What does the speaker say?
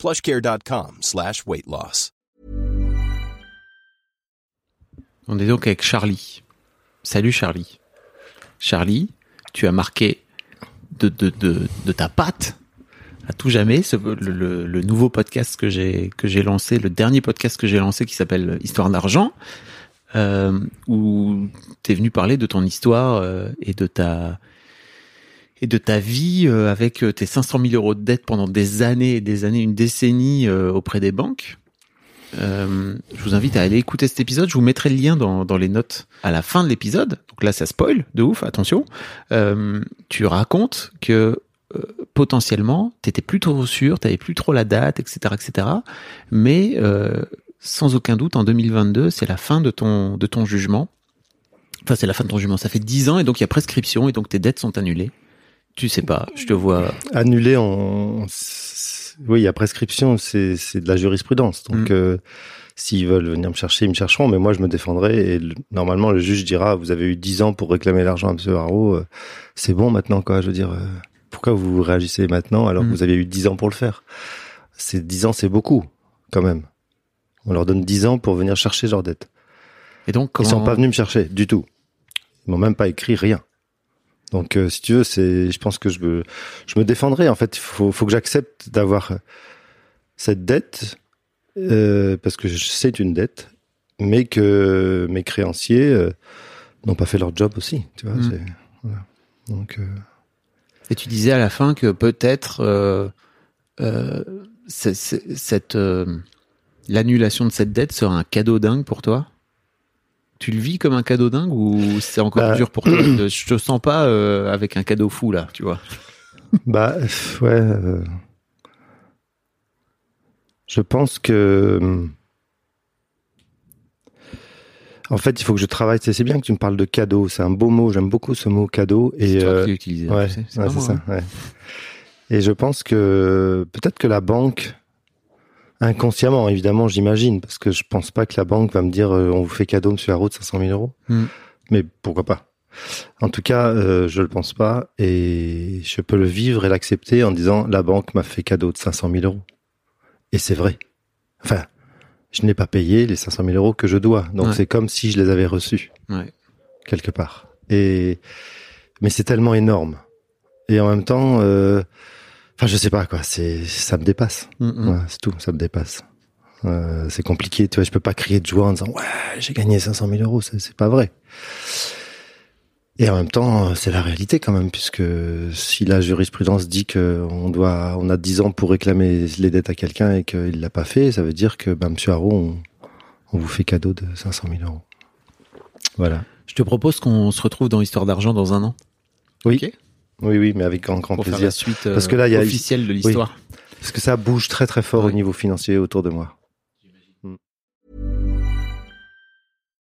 plushcare.com slash. On est donc avec Charlie. Salut Charlie. Charlie, tu as marqué de, ta patte à tout jamais ce, le, le- le nouveau podcast que j'ai que j'ai lancé, le dernier podcast que j'ai lancé qui s'appelle Histoire d'argent, euh, où tu es venu parler de ton histoire euh, et de ta et de ta vie euh, avec tes 500 000 euros de dette pendant des années et des années, une décennie euh, auprès des banques. Euh, je vous invite à aller écouter cet épisode. Je vous mettrai le lien dans, dans les notes à la fin de l'épisode. Donc là, ça spoil de ouf. Attention. Euh, tu racontes que euh, potentiellement, t'étais plus trop sûr, t'avais plus trop la date, etc., etc. Mais euh, sans aucun doute, en 2022, c'est la fin de ton de ton jugement. Enfin, c'est la fin de ton jugement. Ça fait 10 ans et donc il y a prescription et donc tes dettes sont annulées. Tu sais pas. Je te vois. Annulé en... Oui, il y a prescription, c'est c'est de la jurisprudence. Donc, Mm. euh, s'ils veulent venir me chercher, ils me chercheront, mais moi, je me défendrai. Et le- normalement, le juge dira, vous avez eu 10 ans pour réclamer l'argent à M. Haro, euh, c'est bon maintenant, quoi. Je veux dire, euh, pourquoi vous réagissez maintenant alors Mm. que vous avez eu 10 ans pour le faire? C'est 10 ans, c'est beaucoup, quand même. On leur donne 10 ans pour venir chercher leur dette. Et donc, Ils sont comment- pas venus me chercher du tout. Ils m'ont même pas écrit rien. Donc, euh, si tu veux, c'est, je pense que je me, je me défendrai. En fait, il faut, faut que j'accepte d'avoir cette dette euh, parce que c'est une dette, mais que mes créanciers euh, n'ont pas fait leur job aussi. Tu vois, Mm. c'est, voilà. Donc, euh, Et tu disais à la fin que peut-être euh, euh, c'est- c'est- cette euh, l'annulation de cette dette sera un cadeau dingue pour toi? Tu le vis comme un cadeau dingue ou c'est encore Bah, dur pour toi Je te sens pas euh, avec un cadeau fou là, tu vois? Bah ouais. euh, Je pense que hum, en fait il faut que je travaille. C'est bien que tu me parles de cadeau. C'est un beau mot. J'aime beaucoup ce mot cadeau. C'est Et toi euh, qui utilisé. ouais, c'est ouais, c'est ça. hein. ouais. Et je pense que peut-être que la banque inconsciemment évidemment j'imagine parce que je pense pas que la banque va me dire euh, on vous fait cadeau Monsieur Haro de 500 000 euros. Hmm. Mais pourquoi pas En tout cas, euh, je le pense pas et je peux le vivre et l'accepter en disant la banque m'a fait cadeau de 500 000 euros. Et c'est vrai. Enfin, je n'ai pas payé les 500 000 euros que je dois. Donc Ouais. c'est comme si je les avais reçus Ouais. quelque part. Et mais c'est tellement énorme. Et en même temps, euh, enfin je sais pas quoi. C'est ça me dépasse. Mm, mm. Ouais, c'est tout, ça me dépasse. Euh, c'est compliqué, tu vois, je peux pas crier de joie en disant ouais j'ai gagné 500 000 euros, c'est pas vrai. Et en même temps, c'est la réalité quand même, puisque si la jurisprudence dit que on doit, on a 10 ans pour réclamer les dettes à quelqu'un et qu'il l'a pas fait, ça veut dire que bah, Monsieur Haro, on, on vous fait cadeau de 500 000 euros. Voilà. Je te propose qu'on se retrouve dans Histoire d'argent dans un an. Oui, Ok? Oui, oui, mais avec grand, grand Pour faire plaisir. la suite euh, Parce que là, il y a- officielle de l'histoire. Parce que ça bouge très très fort au niveau financier autour de moi.